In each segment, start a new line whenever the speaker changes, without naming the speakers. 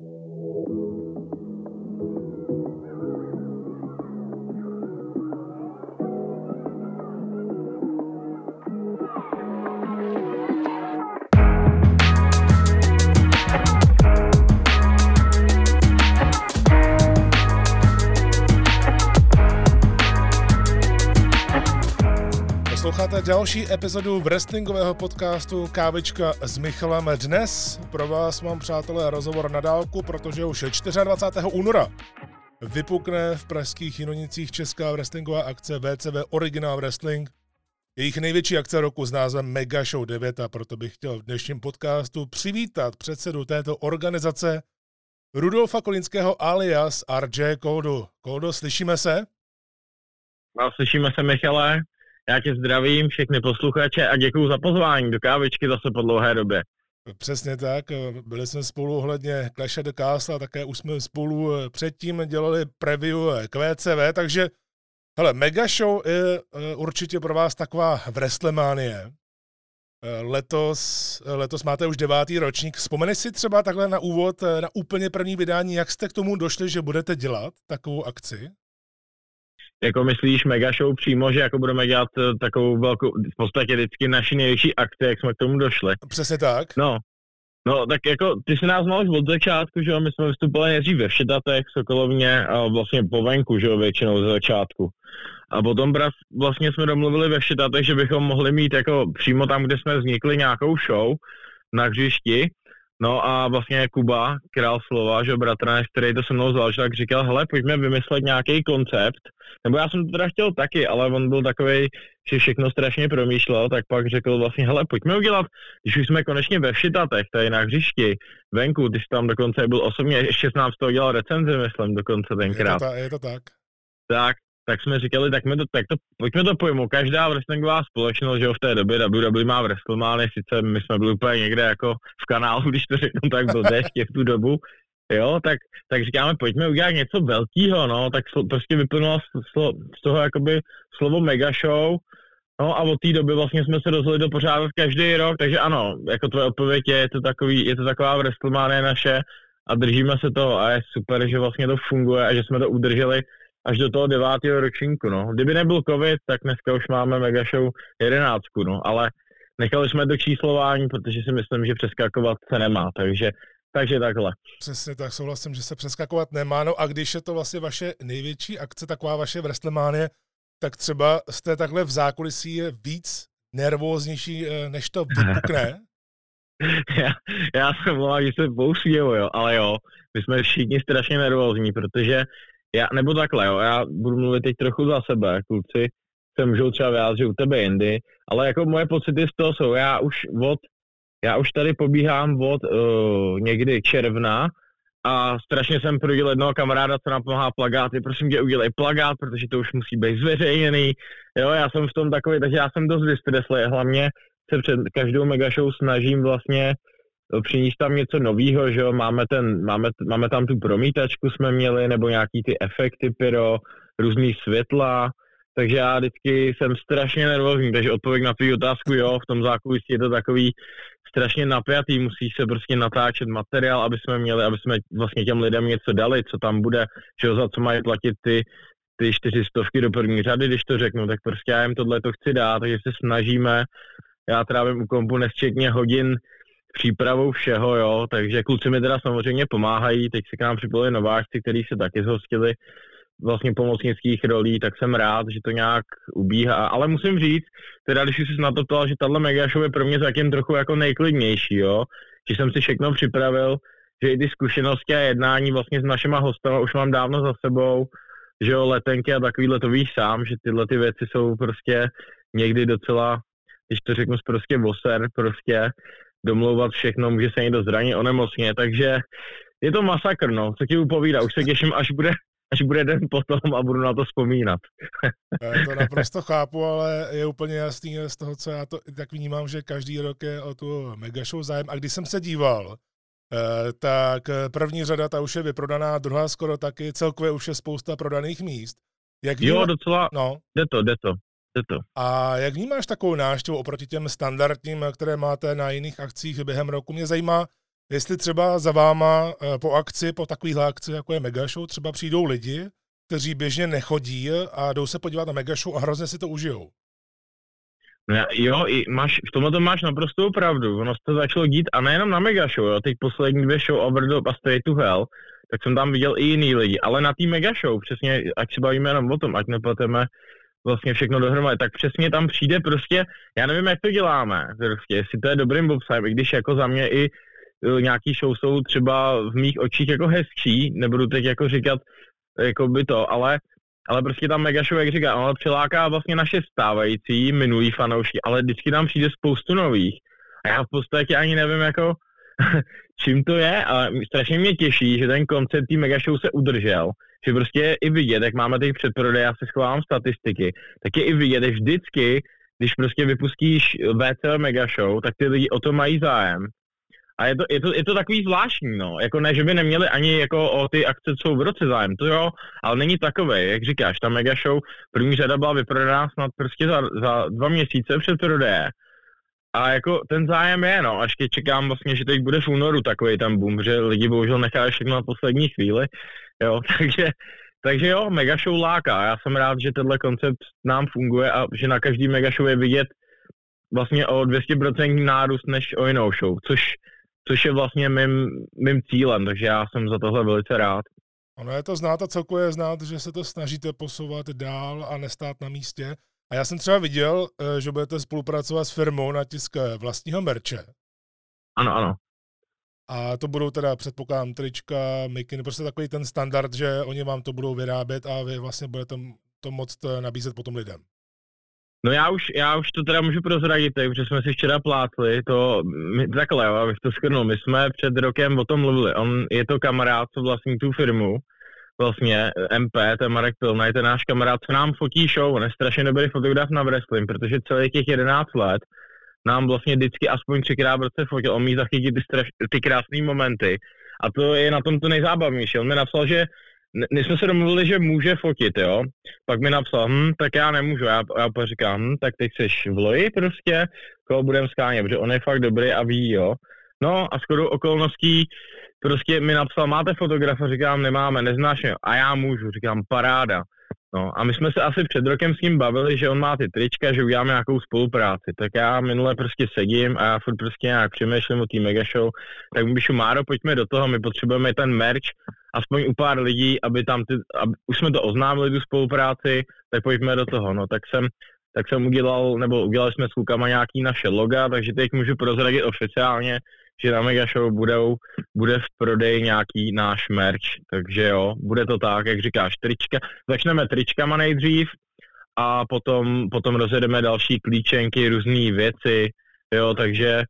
Thank you. Posloucháte další epizodu wrestlingového podcastu Kávička s Michalem. Dnes pro vás mám, přátelé, rozhovor na dálku, protože už 24. února vypukne v pražských Jinonicích česká wrestlingová akce VCV Original Wrestling. Jejich největší akce roku s názvem Mega Show 9 a proto bych chtěl v dnešním podcastu přivítat předsedu této organizace Rudolfa Kolinského alias RJ Koldu. Koldo, slyšíme se?
No, slyšíme se, Michale. Já tě zdravím, všechny posluchače a děkuji za pozvání do kávičky zase po dlouhé době.
Přesně tak, byli jsme spolu ohledně Clash the Castle a také už jsme spolu předtím dělali preview k VCV, takže hele, Mega Show je eh, určitě pro vás taková wrestlemanie. Eh, letos, letos máte už devátý ročník. Vzpomeneš si třeba takhle na úvod, eh, na úplně první vydání, jak jste k tomu došli, že budete dělat takovou akci?
Jako myslíš mega show přímo, že jako budeme dělat eh, takovou velkou, v podstatě vždycky naši největší akce, jak jsme k tomu došli.
Přesně tak.
No, No, tak jako ty si nás znal od začátku, že jo, my jsme vystupovali nejdřív ve Všetatech, Sokolovně a vlastně po venku, že jo, většinou ze začátku. A potom vlastně jsme domluvili ve Všetatech, že bychom mohli mít jako přímo tam, kde jsme vznikli nějakou show na hřišti No a vlastně Kuba, král slova, že bratranec, který to se mnou založil, tak říkal, hele, pojďme vymyslet nějaký koncept. Nebo já jsem to teda chtěl taky, ale on byl takový, že všechno strašně promýšlel, tak pak řekl vlastně, hele, pojďme udělat, když už jsme konečně ve Všetatech, tady na hřišti, venku, ty jsi tam dokonce byl osobně, ještě s nám z toho dělal recenzi, myslím, dokonce tenkrát. Je
to, ta, je to tak.
Tak, tak jsme říkali, tak, to, tak to, pojďme to pojmout. Každá wrestlingová společnost, že jo, v té době WWE má WrestleMania, sice my jsme byli úplně někde jako v kanálu, když to řeknu tak byl ještě v tu dobu, jo, tak, tak říkáme, pojďme udělat něco velkého, no, tak sl, prostě vyplnulo z, z toho jakoby slovo mega show, no a od té doby vlastně jsme se rozhodli to pořádat každý rok, takže ano, jako tvoje odpověď je, je to, takový, je to taková WrestleMania naše a držíme se toho a je super, že vlastně to funguje a že jsme to udrželi až do toho devátého ročníku, no. Kdyby nebyl covid, tak dneska už máme Mega Show 11, no, ale nechali jsme to číslování, protože si myslím, že přeskakovat se nemá, takže takže takhle.
Přesně tak, souhlasím, že se přeskakovat nemá. No a když je to vlastně vaše největší akce, taková vaše WrestleMania, tak třeba jste takhle v zákulisí víc nervóznější, eh, než to vypukne?
já, já se volám, že se pousměju, jo, ale jo, my jsme všichni strašně nervózní, protože já, nebo takhle, jo, já budu mluvit teď trochu za sebe, kluci se můžou třeba vyjádřit u tebe jindy, ale jako moje pocity z toho jsou, já už od, já už tady pobíhám od uh, někdy června a strašně jsem proděl jednoho kamaráda, co nám pomáhá plagáty, prosím tě, udělej plagát, protože to už musí být zveřejněný, jo, já jsem v tom takový, takže já jsem dost vystreslý, hlavně se před každou mega show snažím vlastně přinést tam něco nového, že jo, máme, ten, máme, máme tam tu promítačku jsme měli, nebo nějaký ty efekty pyro, různý světla, takže já vždycky jsem strašně nervózní, takže odpověď na tvou otázku, jo, v tom zákulisí je to takový strašně napjatý, musí se prostě natáčet materiál, aby jsme měli, aby jsme vlastně těm lidem něco dali, co tam bude, že jo, za co mají platit ty, ty čtyřistovky do první řady, když to řeknu, tak prostě já jim tohle to chci dát, takže se snažíme, já trávím u kompu nesčetně hodin přípravou všeho, jo, takže kluci mi teda samozřejmě pomáhají, teď se k nám připojili nováčci, kteří se taky zhostili vlastně pomocnických rolí, tak jsem rád, že to nějak ubíhá, ale musím říct, teda když jsi na to ptal, že tahle mega show je pro mě zatím trochu jako nejklidnější, jo, že jsem si všechno připravil, že i ty zkušenosti a jednání vlastně s našima hostama už mám dávno za sebou, že jo, letenky a takovýhle to víš sám, že tyhle ty věci jsou prostě někdy docela, když to řeknu prostě voser, prostě, domlouvat všechno, může se někdo zranit, onemocně, takže je to masakr, no, co ti upovídá, už se těším, až bude, až bude den potom a budu na to vzpomínat.
Já to naprosto chápu, ale je úplně jasný z toho, co já to tak vnímám, že každý rok je o tu mega show zájem. A když jsem se díval, eh, tak první řada ta už je vyprodaná, druhá skoro taky, celkově už je spousta prodaných míst.
Jak vnímá... Jo, docela, no. jde to, jde to to.
A jak vnímáš takovou návštěvu oproti těm standardním, které máte na jiných akcích během roku? Mě zajímá, jestli třeba za váma eh, po akci, po takovýhle akci, jako je Mega Show, třeba přijdou lidi, kteří běžně nechodí a jdou se podívat na Mega Show a hrozně si to užijou.
No jo, i máš, v tomhle to máš naprostou pravdu. Ono se to začalo dít a nejenom na Mega Show, jo. Teď poslední dvě show Overdub a Stay to Hell, tak jsem tam viděl i jiný lidi. Ale na té Mega Show, přesně, ať se bavíme jenom o tom, ať nepleteme vlastně všechno dohromady, tak přesně tam přijde prostě, já nevím, jak to děláme, prostě, jestli to je dobrým bobsem, i když jako za mě i e, nějaký show jsou třeba v mých očích jako hezčí, nebudu teď jako říkat jako by to, ale ale prostě tam Mega Show, jak říká, ale přiláká vlastně naše stávající, minulý fanoušky, ale vždycky tam přijde spoustu nových. A já v podstatě ani nevím, jako, čím to je, ale strašně mě těší, že ten koncept té Mega Show se udržel. Že prostě i vidět, jak máme těch předprodej, já se schovám statistiky, tak je i vidět, že vždycky, když prostě vypustíš VCL Mega Show, tak ty lidi o to mají zájem. A je to, je, to, je to takový zvláštní, no. Jako ne, že by neměli ani jako o ty akce, co v roce zájem, to jo, ale není takové, jak říkáš, ta mega show, první řada byla vyprodaná snad prostě za, za dva měsíce před prodeje. A jako ten zájem je, no, až keď čekám vlastně, že teď bude v únoru takový tam boom, že lidi bohužel nechávají všechno na poslední chvíli, jo, takže, takže jo, mega show láká. Já jsem rád, že tenhle koncept nám funguje a že na každý mega show je vidět vlastně o 200% nárůst než o jinou show, což což je vlastně mým, mým cílem, takže já jsem za tohle velice rád.
Ono je to znát a celkově znát, že se to snažíte posouvat dál a nestát na místě. A já jsem třeba viděl, eh, že budete spolupracovat s firmou na tisk eh, vlastního merče.
Ano, ano.
A to budou teda, předpokládám, trička, mikiny, prostě takový ten standard, že oni vám to budou vyrábět a vy vlastně budete to moct eh, nabízet potom lidem.
No já už, já už to teda můžu prozradit, protože jsme si včera plátli, to, my, takhle, abych to skrnul, my jsme před rokem o tom mluvili, on je to kamarád, co vlastní tu firmu, vlastně MP, ten Marek Pilnaj, ten náš kamarád, co nám fotí show, on je strašně dobrý fotograf na wrestling, protože celých těch 11 let nám vlastně vždycky aspoň třikrát v roce fotil, on mi zachytí ty, straš, ty krásné momenty a to je na tom to nejzábavnější, on mi napsal, že my jsme se domluvili, že může fotit, jo. Pak mi napsal, hm, tak já nemůžu. Já, já říkám, hm, tak teď jsi v loji prostě, koho budem skánět, protože on je fakt dobrý a ví, jo. No a skoro okolností prostě mi napsal, máte fotografa, říkám, nemáme, neznáš mě. A já můžu, říkám, paráda. No a my jsme se asi před rokem s ním bavili, že on má ty trička, že uděláme nějakou spolupráci. Tak já minule prostě sedím a já furt prostě nějak přemýšlím o té mega show. Tak mi píšu, Máro, pojďme do toho, my potřebujeme ten merch, aspoň u pár lidí, aby tam ty, aby, už jsme to oznámili, tu spolupráci, tak pojďme do toho. No tak jsem, tak jsem udělal, nebo udělali jsme s klukama nějaký naše loga, takže teď můžu prozradit oficiálně, že na Mega Show budou, bude v prodeji nějaký náš merch, takže jo, bude to tak, jak říkáš, trička, začneme tričkama nejdřív a potom, potom rozjedeme další klíčenky, různé věci, jo, takže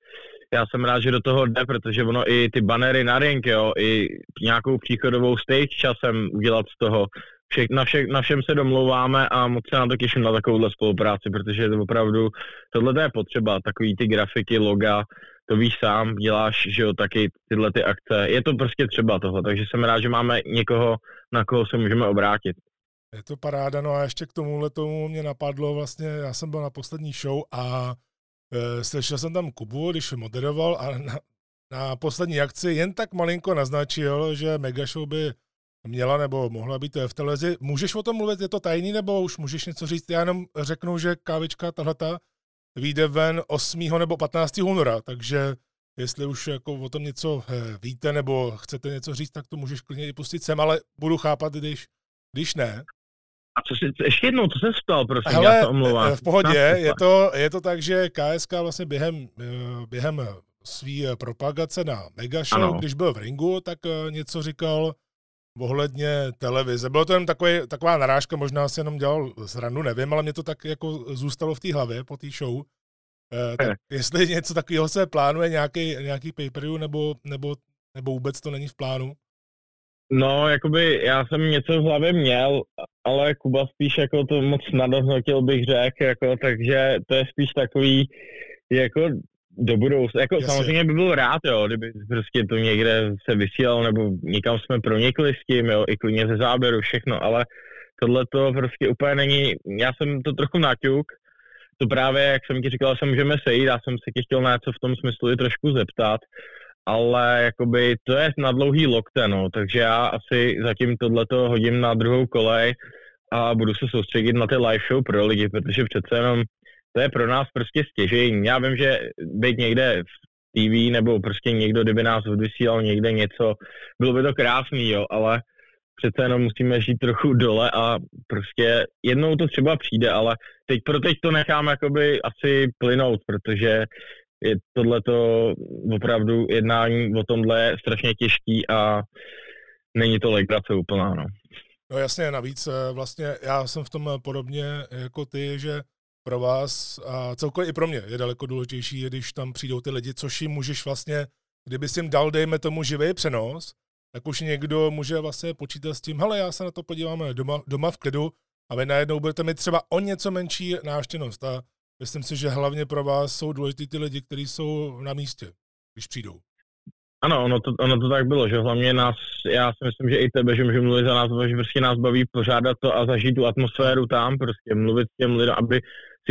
já jsem rád, že do toho jde, protože ono i ty banery na ring, jo, i nějakou příchodovou stage časem udělat z toho, vše, na, vše, na všem se domlouváme a moc se na to těším na takovouhle spolupráci, protože to opravdu, tohle je potřeba, takový ty grafiky, loga, to víš sám, děláš, že jo, taky tyhle ty akce. Je to prostě třeba toho, takže jsem rád, že máme někoho, na koho se můžeme obrátit.
Je to paráda, no a ještě k tomuhle tomu mě napadlo vlastně, já jsem byl na poslední show a e, slyšel jsem tam Kubu, když moderoval a na, na poslední akci jen tak malinko naznačil, že Mega Show by měla nebo mohla být v televizi. Můžeš o tom mluvit, je to tajný, nebo už můžeš něco říct? Já jenom řeknu, že kávička tahleta vyjde ven 8. nebo 15. února, takže jestli už jako o tom něco eh, víte nebo chcete něco říct, tak to můžeš klidně i pustit sem, ale budu chápat, když, když ne.
A co si, ještě jednou, co se stalo, prosím, Hele, já to omlouvám.
Eh, v pohodě, je to, je to tak, že KSK vlastně během, eh, během svý propagace na Megashow, ano. když byl v ringu, tak něco říkal ohledně televize. Bylo to jen takový, taková narážka, možná si jenom dělal zranu, nevím, ale mě to tak jako zůstalo v té hlavě po té show. Eh, tak jestli něco takového se plánuje, nějaký, nějaký pay nebo, nebo, nebo vůbec to není v plánu?
No, jakoby já jsem něco v hlavě měl, ale Kuba spíš jako to moc nadohnotil bych řekl, jako, takže to je spíš takový jako do budoucna. Jako Jasně. samozřejmě by byl rád, jo, kdyby prostě to někde se vysílal, nebo někam jsme pronikli s tím, jo, i klidně ze záběru, všechno, ale tohle to prostě úplně není, já jsem to trochu naťuk, to právě, jak jsem ti říkal, se můžeme sejít, já jsem se tě chtěl na něco v tom smyslu i trošku zeptat, ale jakoby to je na dlouhý lokte, no, takže já asi zatím tohleto hodím na druhou kolej a budu se soustředit na ty live show pro lidi, protože přece jenom to je pro nás prostě stěžení. Já vím, že být někde v TV nebo prostě někdo, kdyby nás odvysílal někde něco, bylo by to krásný, jo, ale přece jenom musíme žít trochu dole a prostě jednou to třeba přijde, ale teď pro teď to nechám jakoby asi plynout, protože je tohleto opravdu jednání o tomhle je strašně těžký a není to legrace úplná, no.
No jasně, navíc eh, vlastně já jsem v tom podobně jako ty, že pro vás a celkově i pro mě je daleko důležitější, když tam přijdou ty lidi, což jim můžeš vlastně, kdyby si jim dal, dejme tomu živý přenos, tak už někdo může vlastně počítat s tím, hele, já se na to podíváme doma, doma v klidu a vy najednou budete mít třeba o něco menší návštěvnost a myslím si, že hlavně pro vás jsou důležitý ty lidi, kteří jsou na místě, když přijdou.
Ano, ono to, ono to tak bylo, že hlavně nás, já si myslím, že i tebe, že můžu mluvit za nás, že prostě nás baví pořádat to a zažít tu atmosféru tam, prostě mluvit s těm lidem, aby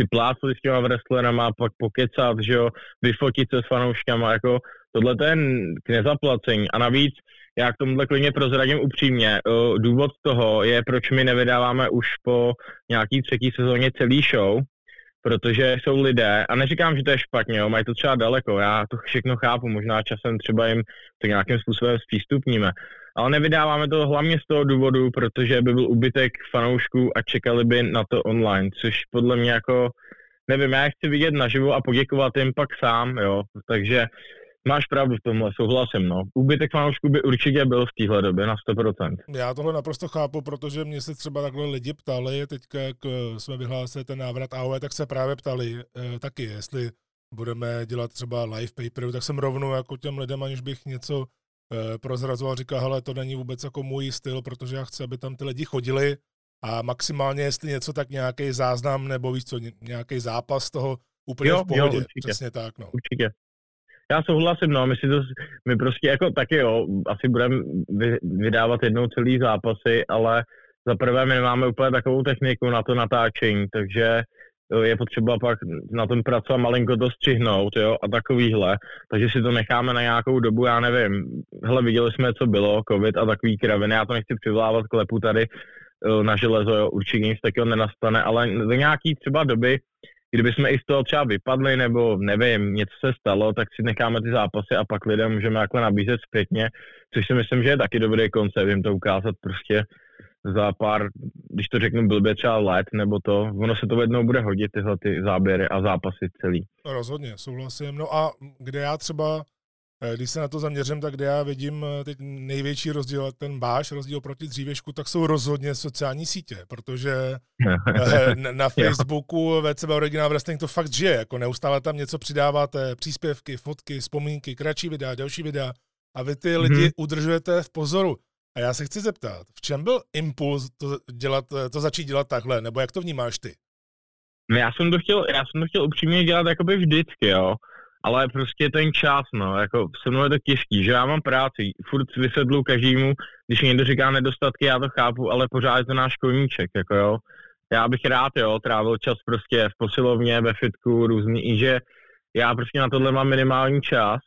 si plácli s těma wrestlerama pak pokecat, že jo, vyfotit se s fanouškama, jako tohle to je k nezaplacení. A navíc, já k tomuhle klidně prozradím upřímně, důvod toho je, proč my nevydáváme už po nějaký třetí sezóně celý show, protože jsou lidé, a neříkám, že to je špatně, jo, mají to třeba daleko, já to všechno chápu, možná časem třeba jim to nějakým způsobem zpřístupníme, ale nevydáváme to hlavně z toho důvodu, protože by byl ubytek fanoušků a čekali by na to online, což podle mě jako, nevím, já chci vidět naživo a poděkovat jim pak sám, jo, takže Máš pravdu v tomhle, souhlasím, no. Úbytek fanoušků by určitě byl v téhle době na 100%.
Já tohle naprosto chápu, protože mě se třeba takhle lidi ptali, teďka jak eh, jsme vyhlásili ten návrat AOE, tak se právě ptali eh, taky, jestli budeme dělat třeba live paper, tak jsem rovnou jako těm lidem, aniž bych něco prozrazoval, říkal, hele, to není vůbec jako můj styl, protože já chci, aby tam ty lidi chodili a maximálně, jestli něco, tak nějaký záznam nebo víš co, nějaký zápas toho úplně jo, v pohodě. Jo, určitě. Přesně tak, no.
Určitě. Já souhlasím, no, my si to, my prostě jako taky jo, asi budeme vydávat jednou celý zápasy, ale za prvé my nemáme úplně takovou techniku na to natáčení, takže je potřeba pak na tom pracovat malinko to střihnout, jo, a takovýhle, takže si to necháme na nějakou dobu, já nevím, hele, viděli jsme, co bylo, covid a takový kraviny, já to nechci přivolávat klepu tady na železo, jo, určitě nic takového nenastane, ale do nějaký třeba doby kdyby jsme i z toho třeba vypadli, nebo nevím, něco se stalo, tak si necháme ty zápasy a pak lidem můžeme jako nabízet zpětně, což si myslím, že je taky dobrý koncept, jim to ukázat prostě za pár, když to řeknu blbě, třeba let nebo to, ono se to jednou bude hodit, tyhle ty záběry a zápasy celý.
Rozhodně, souhlasím. No a kde já třeba Eh, když se na to zaměřím, tak kde já vidím eh, teď největší rozdíl, ten váš rozdíl proti dřívěšku, tak jsou rozhodně sociální sítě, protože eh, na Facebooku VCB Original Wrestling to fakt žije, jako neustále tam něco přidáváte, příspěvky, fotky, vzpomínky, kratší videa, další videa a vy ty lidi mm-hmm. udržujete v pozoru. A já se chci zeptat, v čem byl impuls to, dělat, to začít dělat takhle, nebo jak to vnímáš ty?
No já jsem to chtěl, já jsem to chtěl upřímně dělat jakoby vždycky, jo ale prostě ten čas, no, jako se mnou je to těžký, že já mám práci, furt vysvětlu každému, když někdo říká nedostatky, já to chápu, ale pořád je to náš koníček, jako jo. Já bych rád, jo, trávil čas prostě v posilovně, ve fitku, různý, i že já prostě na tohle mám minimální čas,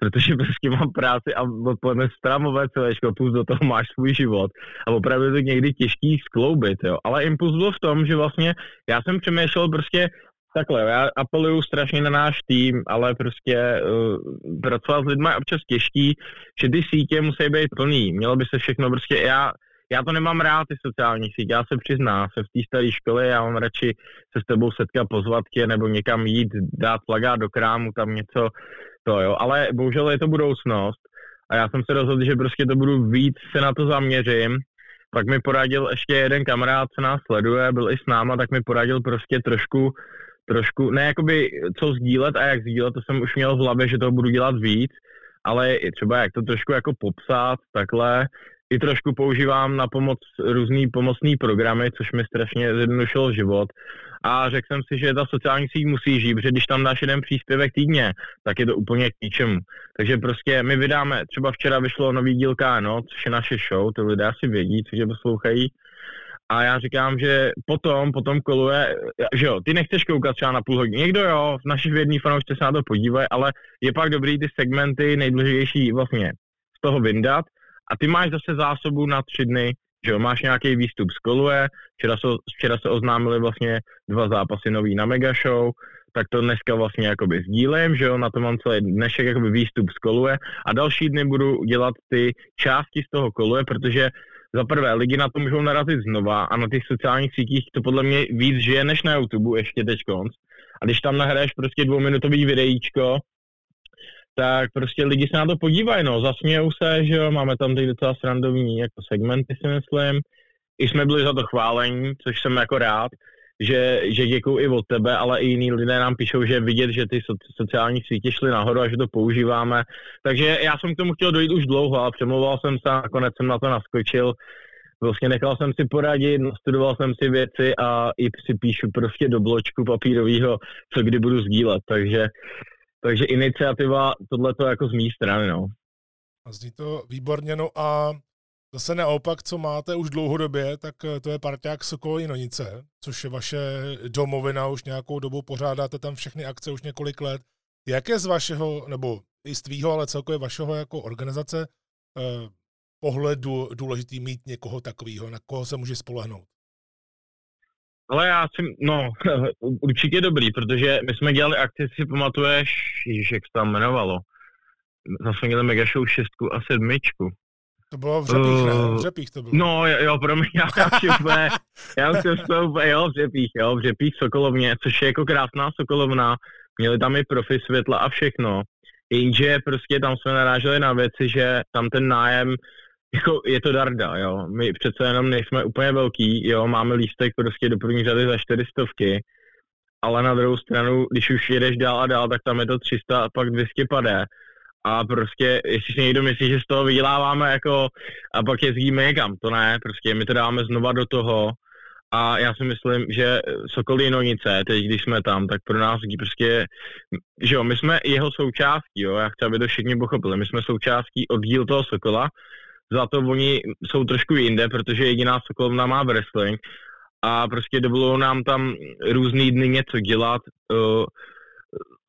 protože prostě mám práci a odpoledne stramové celé plus do toho máš svůj život a opravdu je to někdy těžký skloubit, jo. Ale impuls byl v tom, že vlastně já jsem přemýšlel prostě, Takhle, já apeluju strašně na náš tým, ale prostě uh, pracovat s lidmi je občas těžký, že ty sítě musí být plný. Mělo by se všechno prostě, já, já to nemám rád, ty sociální sítě, já se přiznám, jsem v té staré škole, já mám radši se s tebou setkat, pozvat tě, nebo někam jít, dát plagát do krámu, tam něco, to jo, ale bohužel je to budoucnost a já jsem se rozhodl, že prostě to budu víc, se na to zaměřím, pak mi poradil ještě jeden kamarád, co nás sleduje, byl i s náma, tak mi poradil prostě trošku trošku, ne jakoby co sdílet a jak sdílet, to jsem už měl v hlavě, že to budu dělat víc, ale třeba jak to trošku jako popsat, takhle, i trošku používám na pomoc různý pomocný programy, což mi strašně zjednodušilo život. A řekl jsem si, že ta sociální síť musí žít, protože když tam dáš jeden příspěvek týdně, tak je to úplně k ničemu. Takže prostě my vydáme, třeba včera vyšlo nový díl KNO, což je naše show, to lidé asi vědí, což je poslouchají. A já říkám, že potom, potom koluje, že jo, ty nechceš koukat třeba na půl hodiny. Někdo jo, v naší vědní fanoušce se na to podívají, ale je pak dobrý ty segmenty nejdůležitější vlastně z toho vyndat. A ty máš zase zásobu na tři dny, že jo, máš nějaký výstup z koluje, včera se, včera se oznámili vlastně dva zápasy nový na Mega Show, tak to dneska vlastně jakoby sdílím, že jo, na to mám celý dnešek jakoby výstup z koluje a další dny budu dělat ty části z toho koluje, protože za prvé, lidi na to můžou narazit znova a na těch sociálních sítích to podle mě víc žije než na YouTube ještě teď konc. A když tam nahraješ prostě dvouminutový videíčko, tak prostě lidi se na to podívají, no, zasmějou se, že jo, máme tam teď docela srandovní jako segmenty, si myslím. I jsme byli za to chválení, což jsem jako rád, že, že děkuju i od tebe, ale i jiní lidé nám píšou, že vidět, že ty sociální sítě šly nahoru a že to používáme. Takže já jsem k tomu chtěl dojít už dlouho, ale přemlouval jsem se a nakonec jsem na to naskočil. Vlastně nechal jsem si poradit, studoval jsem si věci a i si píšu prostě do bločku papírového, co kdy budu sdílet. Takže, takže iniciativa, tohle to jako z mé strany, no.
A zní to výborně, no a Zase naopak, co máte už dlouhodobě, tak eh, to je parťák Sokolí Nonice, což je vaše domovina, už nějakou dobu pořádáte tam všechny akce už několik let. Jak je z vašeho, nebo i z tvýho, ale celkově vašeho jako organizace eh, pohledu důležitý mít někoho takového, na koho se může spolehnout?
Ale já si, no, určitě dobrý, protože my jsme dělali akci, si pamatuješ, ježiš, jak se tam jmenovalo. Zase měli Mega Show 6 a 7.
To bylo v Řepích, uh, ne? V Řepích to bylo.
No, jo, jo pro mě, já, já, úplně, já už jsem to úplně, jo, v Řepích, jo, v Řepích Sokolovně, což je jako krásná Sokolovna, měli tam i profi světla a všechno, jenže prostě tam jsme naráželi na věci, že tam ten nájem, jako je to darda, jo, my přece jenom nejsme úplně velký, jo, máme lístek prostě do první řady za čtyřistovky, ale na druhou stranu, když už jedeš dál a dál, tak tam je to 300 a pak 200 padé a prostě, jestli si někdo myslí, že z toho vyděláváme jako a pak jezdíme někam, to ne, prostě my to dáme znova do toho. A já si myslím, že Sokolí Nonice, teď když jsme tam, tak pro nás prostě, že jo, my jsme jeho součástí, jo, já chci, aby to všichni pochopili, my jsme součástí oddíl toho Sokola, za to oni jsou trošku jinde, protože jediná Sokolovna má wrestling a prostě dovolou nám tam různý dny něco dělat, uh,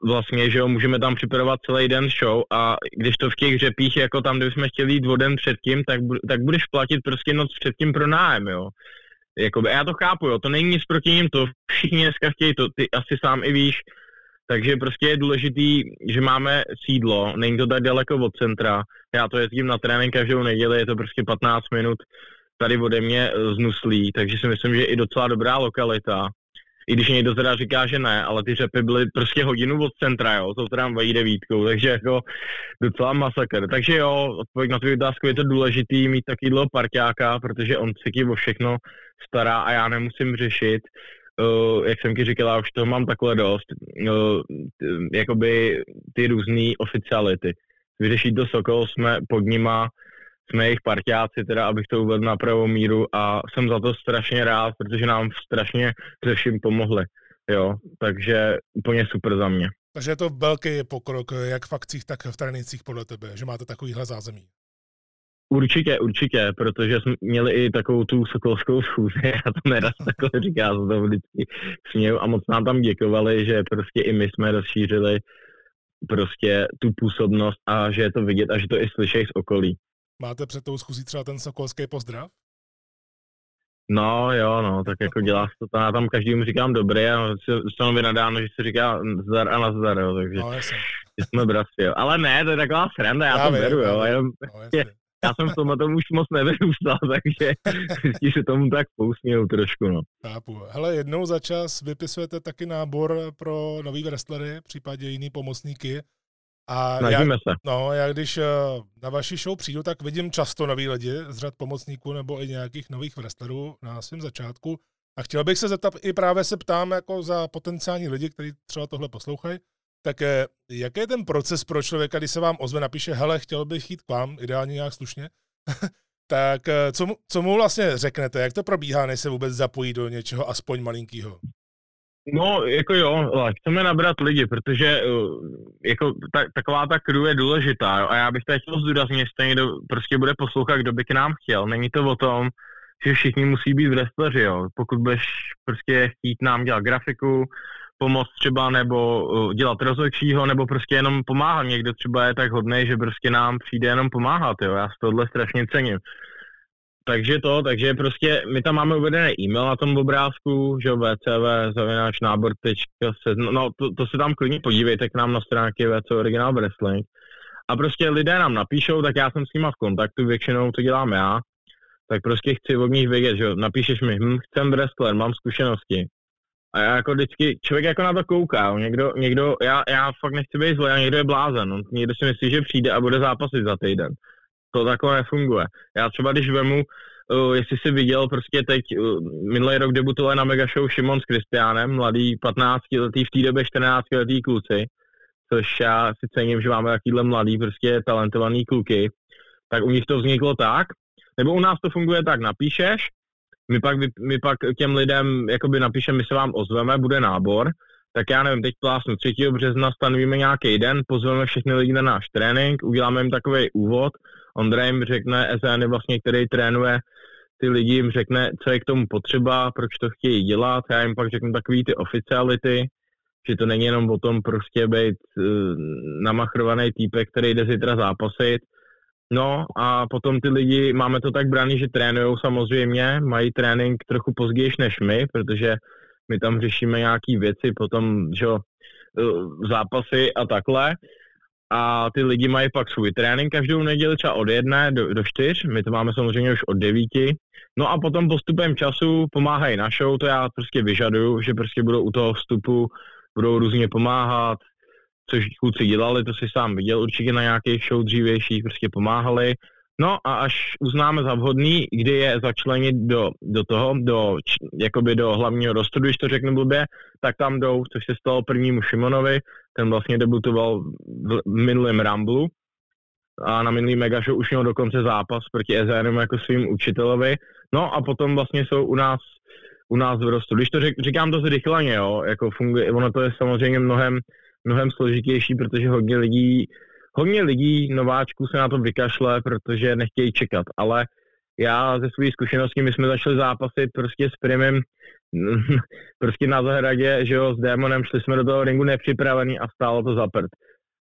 vlastně, že jo, můžeme tam připravovat celý den show a když to v těch řepích, jako tam, kde jsme chtěli jít o den předtím, tak, tak budeš platit prostě noc předtím pro nájem, jo. Jakoby, já to chápu, jo, to není nic proti ním, to všichni dneska chtějí, to ty asi sám i víš, takže prostě je důležitý, že máme sídlo, není to tak daleko od centra, já to jezdím na trénink každou neděli, je to prostě 15 minut tady ode mě z Nuslí, takže si myslím, že je i docela dobrá lokalita. I když někdo teda říká, že ne, ale ty řepy byly prostě hodinu od centra, jo, to teda vají devítkou, takže jako docela masakr. Takže jo, odpověď na tu otázku je to důležitý mít takovýhle parťáka, protože on se o všechno stará a já nemusím řešit, uh, jak jsem ti říkal, já už toho mám takhle dost, uh, jakoby ty různé oficiality. Vyřešit to Sokol, jsme pod nima, jsme jejich partiáci, teda abych to uvedl na pravou míru a jsem za to strašně rád, protože nám strašně se vším pomohli. Jo, takže úplně super za mě.
Takže je to velký pokrok, jak v akcích, tak v trénincích podle tebe, že máte takovýhle zázemí.
Určitě, určitě, protože jsme měli i takovou tu sokolskou schůzi, já to neraz takhle říká, to to vždycky směju a moc nám tam děkovali, že prostě i my jsme rozšířili prostě tu působnost a že je to vidět a že to i slyšej z okolí.
Máte před tou schůzí třeba ten sokolský pozdrav?
No jo, no, tak jako dělá se to, já tam každému říkám dobré a mi nadáno, že se říká zdar a nazdar, jo, takže no, jsme bratři, jo. Ale ne, to je taková sranda, já, já to vím, beru, jo, no, já jsem v tom už moc nevyrůstal, takže všichni se tomu tak pousmějou trošku, no.
Chápu. Hele, jednou za čas vypisujete taky nábor pro nový wrestlery, případně jiný pomocníky.
A Snažíme
já,
se.
No, já když eh, na vaši show přijdu, tak vidím často nový lidi z řad pomocníků nebo i nějakých nových wrestlerů na svém začátku. A chtěl bych se zeptat, i právě se ptám jako za potenciální lidi, kteří třeba tohle poslouchají, tak eh, jaký je ten proces pro člověka, když se vám ozve, napíše, hele, chtěl bych jít k vám, ideálně nějak slušně, tak eh, co mu, co mu vlastně řeknete, jak to probíhá, než se vůbec zapojí do něčeho aspoň malinkého?
No, jako jo, chceme nabrat lidi, protože uh, jako ta, taková ta crew je důležitá jo? a já bych tady chtěl zdůraznit, že někdo prostě bude poslouchat, kdo by k nám chtěl. Není to o tom, že všichni musí být wrestleri, jo. Pokud budeš prostě chtít nám dělat grafiku, pomoct třeba, nebo uh, dělat rozhodčího, nebo prostě jenom pomáhat. Někdo třeba je tak hodný, že prostě nám přijde jenom pomáhat, jo. Já z tohle strašně cením. Takže to, takže prostě my tam máme uvedený e-mail na tom obrázku, že vcv zavináč nábor se, no to, to, se tam klidně podívejte k nám na stránky VC Original Wrestling. A prostě lidé nám napíšou, tak já jsem s nima v kontaktu, většinou to dělám já, tak prostě chci od nich vědět, že napíšeš mi, hm, chcem wrestler, mám zkušenosti. A já jako vždycky, člověk jako na to kouká, někdo, někdo já, já fakt nechci být zlý, a někdo je blázen, no, někdo si myslí, že přijde a bude zápasit za týden. To takové nefunguje. Já třeba když vemu, uh, jestli si viděl prostě teď, uh, minulý rok debutoval na Mega Show Šimon s Kristiánem, mladý 15 letý, v té době 14 letý kluci, což já si cením, že máme takovýhle mladý, prostě talentovaný kluky, tak u nich to vzniklo tak, nebo u nás to funguje tak, napíšeš, my pak, my pak těm lidem jakoby napíšeme, my se vám ozveme, bude nábor, tak já nevím, teď plásnu 3. března stanovíme nějaký den, pozveme všechny lidi na náš trénink, uděláme jim takový úvod, Ondra jim řekne, Ezen vlastně, který trénuje ty lidi, jim řekne, co je k tomu potřeba, proč to chtějí dělat, já jim pak řeknu takový ty oficiality, že to není jenom o tom prostě být uh, namachrovaný týpek, který jde zítra zápasit. No a potom ty lidi, máme to tak braný, že trénují samozřejmě, mají trénink trochu později než my, protože my tam řešíme nějaké věci, potom, že uh, zápasy a takhle. A ty lidi mají pak svůj trénink každou neděli třeba od jedné do, do čtyř, my to máme samozřejmě už od devíti, no a potom postupem času pomáhají na show, to já prostě vyžaduju, že prostě budou u toho vstupu, budou různě pomáhat, což kluci dělali, to si sám viděl určitě na nějakých show dřívějších, prostě pomáhali, No a až uznáme za vhodný, kdy je začlenit do, do toho, do, jakoby do hlavního rostu, když to řeknu blbě, tak tam jdou, což se stalo prvnímu Šimonovi, ten vlastně debutoval v minulém Ramblu a na minulý Mega Show už měl dokonce zápas proti Ezénemu jako svým učitelovi. No a potom vlastně jsou u nás u nás v rostu. Když to řek, říkám to zrychleně, jo, jako funguje, ono to je samozřejmě mnohem, mnohem složitější, protože hodně lidí hodně lidí, nováčků se na to vykašle, protože nechtějí čekat, ale já ze své zkušenosti, my jsme začali zápasit prostě s Primem prostě na zahradě, že jo, s Démonem, šli jsme do toho ringu nepřipravený a stálo to za prd.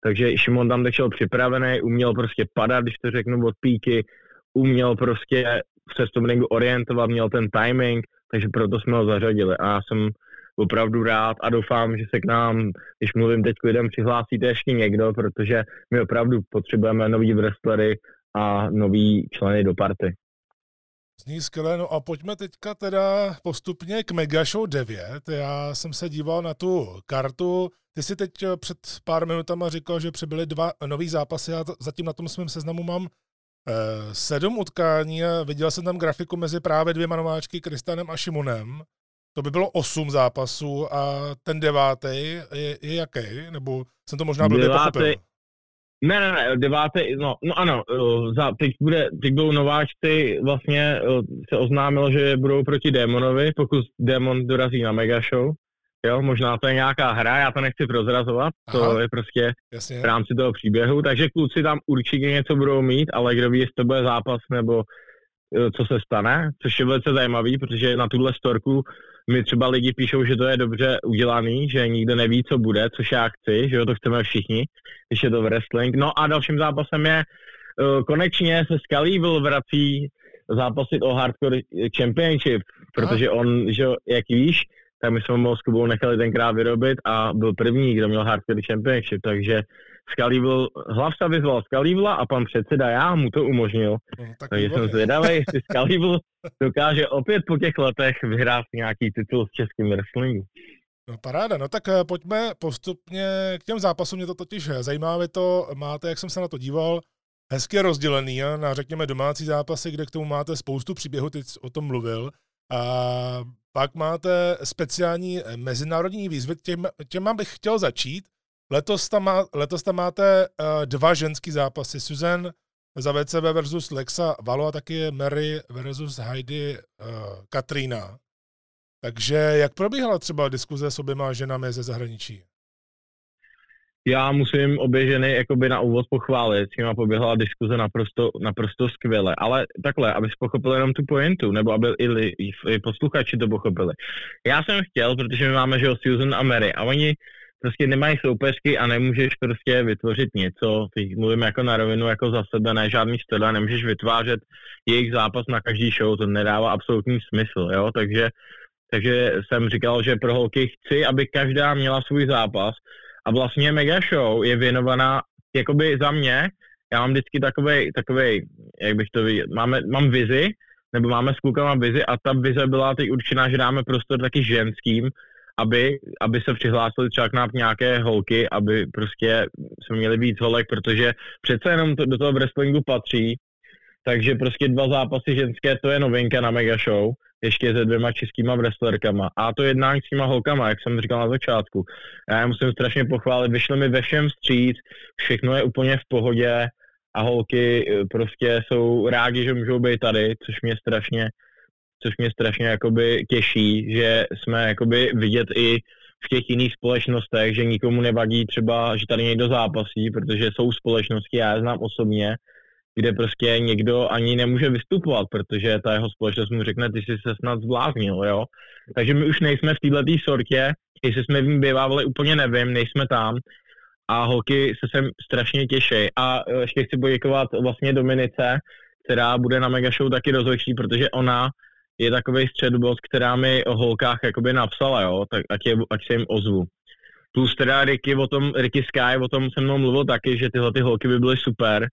Takže Šimon tam šel připravený, uměl prostě padat, když to řeknu od píky, uměl prostě se v tom ringu orientovat, měl ten timing, takže proto jsme ho zařadili. A já jsem opravdu rád a doufám, že se k nám, když mluvím teď k lidem, přihlásíte ještě někdo, protože my opravdu potřebujeme nový wrestlery a nový členy do party.
Zní skvěle, no a pojďme teďka teda postupně k Mega Show 9. Já jsem se díval na tu kartu. Ty si teď před pár minutama říkal, že přibyly dva nový zápasy. Já zatím na tom svém seznamu mám eh, sedm utkání a viděl jsem tam grafiku mezi právě dvěma nováčky, Kristanem a Šimonem to by bylo osm zápasů a ten devátý je, je jaký? Nebo jsem to možná blbě devátý, pochopil?
Ne, ne, ne, devátý, no, no ano, eh, za, teď, bude, teď budou nováčci, vlastně eh, se oznámilo, že budou proti Démonovi, pokud Démon dorazí na Mega Show. Jo, možná to je nějaká hra, já to nechci prozrazovat, Aha, to je prostě jasně. v rámci toho příběhu, takže kluci tam určitě něco budou mít, ale kdo ví, jestli to bude zápas nebo eh, co se stane, což je velice zajímavý, protože na tuhle storku mi třeba lidi píšou, že to je dobře udělaný, že nikdo neví, co bude, což já chci, že jo, to chceme všichni, když je to wrestling. No a dalším zápasem je, uh, konečně se Scalivil vrací zápasit o Hardcore Championship, protože on, že jak víš, tak my jsme ho s Kubou nechali tenkrát vyrobit a byl první, kdo měl Hardcore Championship, takže Skalíbl, hlavca vyzval Skalíbla a pan předseda já mu to umožnil. No, tak Takže jsem zvědavý, jestli Skalíbl dokáže opět po těch letech vyhrát nějaký titul v českém wrestlingu.
No paráda, no tak eh, pojďme postupně k těm zápasům, mě to totiž zajímá, vy to máte, jak jsem se na to díval, hezky rozdělený na, řekněme, domácí zápasy, kde k tomu máte spoustu příběhů, teď o tom mluvil, a pak máte speciální mezinárodní výzvy, těm, těma bych chtěl začít, Letos tam, má, letos tam máte uh, dva ženský zápasy. Susan za VCV versus Lexa Valo a taky Mary versus Heidi uh, Katrina. Takže jak probíhala třeba diskuze s oběma ženami ze zahraničí?
já musím obě ženy jakoby na úvod pochválit, s nimi poběhla diskuze naprosto, naprosto skvěle, ale takhle, abys pochopil jenom tu pointu, nebo aby i, i, i posluchači to pochopili. Já jsem chtěl, protože my máme, že Susan a Mary a oni prostě nemají soupeřky a nemůžeš prostě vytvořit něco, teď mluvím jako na rovinu, jako za sebe, ne žádný styl nemůžeš vytvářet jejich zápas na každý show, to nedává absolutní smysl, jo, takže, takže jsem říkal, že pro holky chci, aby každá měla svůj zápas a vlastně Mega Show je věnovaná jakoby za mě, já mám vždycky takovej, takovej jak bych to viděl, máme, mám vizi, nebo máme s klukama vizi a ta vize byla teď určená, že dáme prostor taky ženským, aby, aby se přihlásili třeba k nám nějaké holky, aby prostě jsme měli víc holek, protože přece jenom to, do toho wrestlingu patří, takže prostě dva zápasy ženské, to je novinka na Mega Show, ještě se dvěma českýma wrestlerkama. A to jednání s těma holkama, jak jsem říkal na začátku. Já je musím strašně pochválit, vyšli mi ve všem stříc, všechno je úplně v pohodě a holky eh, prostě jsou rádi, že můžou být tady, což mě strašně, což mě strašně jakoby těší, že jsme jakoby vidět i v těch jiných společnostech, že nikomu nevadí třeba, že tady někdo zápasí, protože jsou společnosti, já je znám osobně, kde prostě někdo ani nemůže vystupovat, protože ta jeho společnost mu řekne, ty jsi se snad zbláznil, jo. Takže my už nejsme v této sortě, jestli jsme v ní bývávali, úplně nevím, nejsme tam a holky se sem strašně těší. A e, ještě chci poděkovat vlastně Dominice, která bude na Mega Show taky rozhodčí, protože ona je takový středobod, která mi o holkách jakoby napsala, jo, tak ať, je, ať se jim ozvu. Plus teda Ricky, o tom, Ricky Sky, o tom se mnou mluvil taky, že tyhle ty holky by byly super,